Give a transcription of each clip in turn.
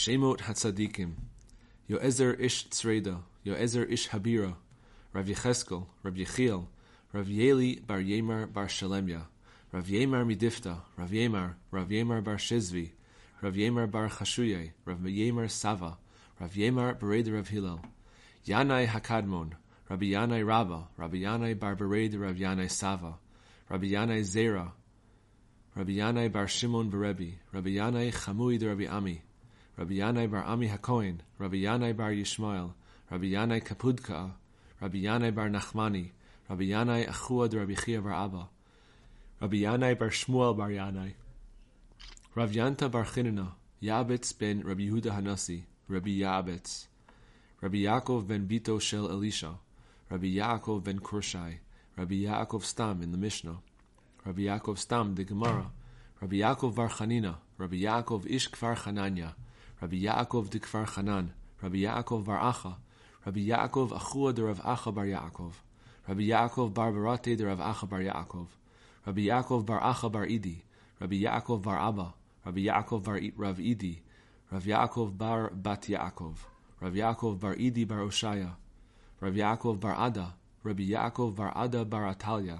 Shemot Hatzaddikim, Yoezer Ish Tzreda, Yoezer Ish Habira, Rav Yecheskel, Rav Yechiel, Rav Yeli Bar Yemar Bar Shalemya, Rav Yemar Midifta, Rav Yemar, Rav Yemar Bar Shizvi, Rav Yemar Bar Chashuye, Rav Yemar Sava, Rav Yemar Bereda Rav Hillel, Yanai Hakadmon, Rabbi Yanai Rabba, Rabbi Yanai Bar Bereda Rav Yanai Sava, Rabbi Yanai Zera, Rabbi Yanai Bar Shimon Berebi, Rabbi Yanai Chamui de Rabbi Ami, Rabbi Yanai Bar Ami HaKohen, Rabbi Yanai Bar Yishmael, Rabbi Yanai Kapudka, Rabbi Yanai Bar Nachmani, Rabbi Yanai Achua de Rabbi Chia Bar Abba, Rabbi Yanai Bar Shmuel Bar Yanai, Rav Yanta Bar Chinana, Yabetz ben Rabbi Yehuda Hanasi, Rabbi Yabetz, Rabbi Yaakov ben Bito Shel Elisha, Rabbi Yaakov ben Kurshai, Rabbi Yaakov Stam in the Mishnah, Rabbi Yaakov Stam the Gemara, Rabbi Yaakov Bar Chanina, Rabbi Yaakov Ish Kfar Chananya, Rabbi Yaakov de Kfar Chanan, Rabbi Yaakov Bar Acha, Rabbi Yaakov Achua de Rav Acha Bar Yaakov, Rabbi Yaakov Bar Barate de Rav Acha Bar Yaakov, Rabbi Yaakov Bar Acha Bar Idi, Rabbi Yaakov Bar Abba, Rabbi Yaakov Bar Rav Idi, Rav Yaakov Bar Bat Yaakov, Rav Yaakov Bar Idi Bar Oshaya, Rav Yaakov Bar Ada, Rabbi Yaakov Bar Ada Bar Atalia,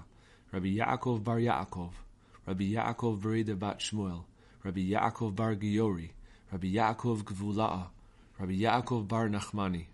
Rabbi Yaakov Bar Yaakov, Rabbi Yaakov Bereda Bat Shmuel, Rabbi Yaakov Bar Giori, Rabbi Yaakov Gvula'a, Rabbi Yaakov Bar Nachmani,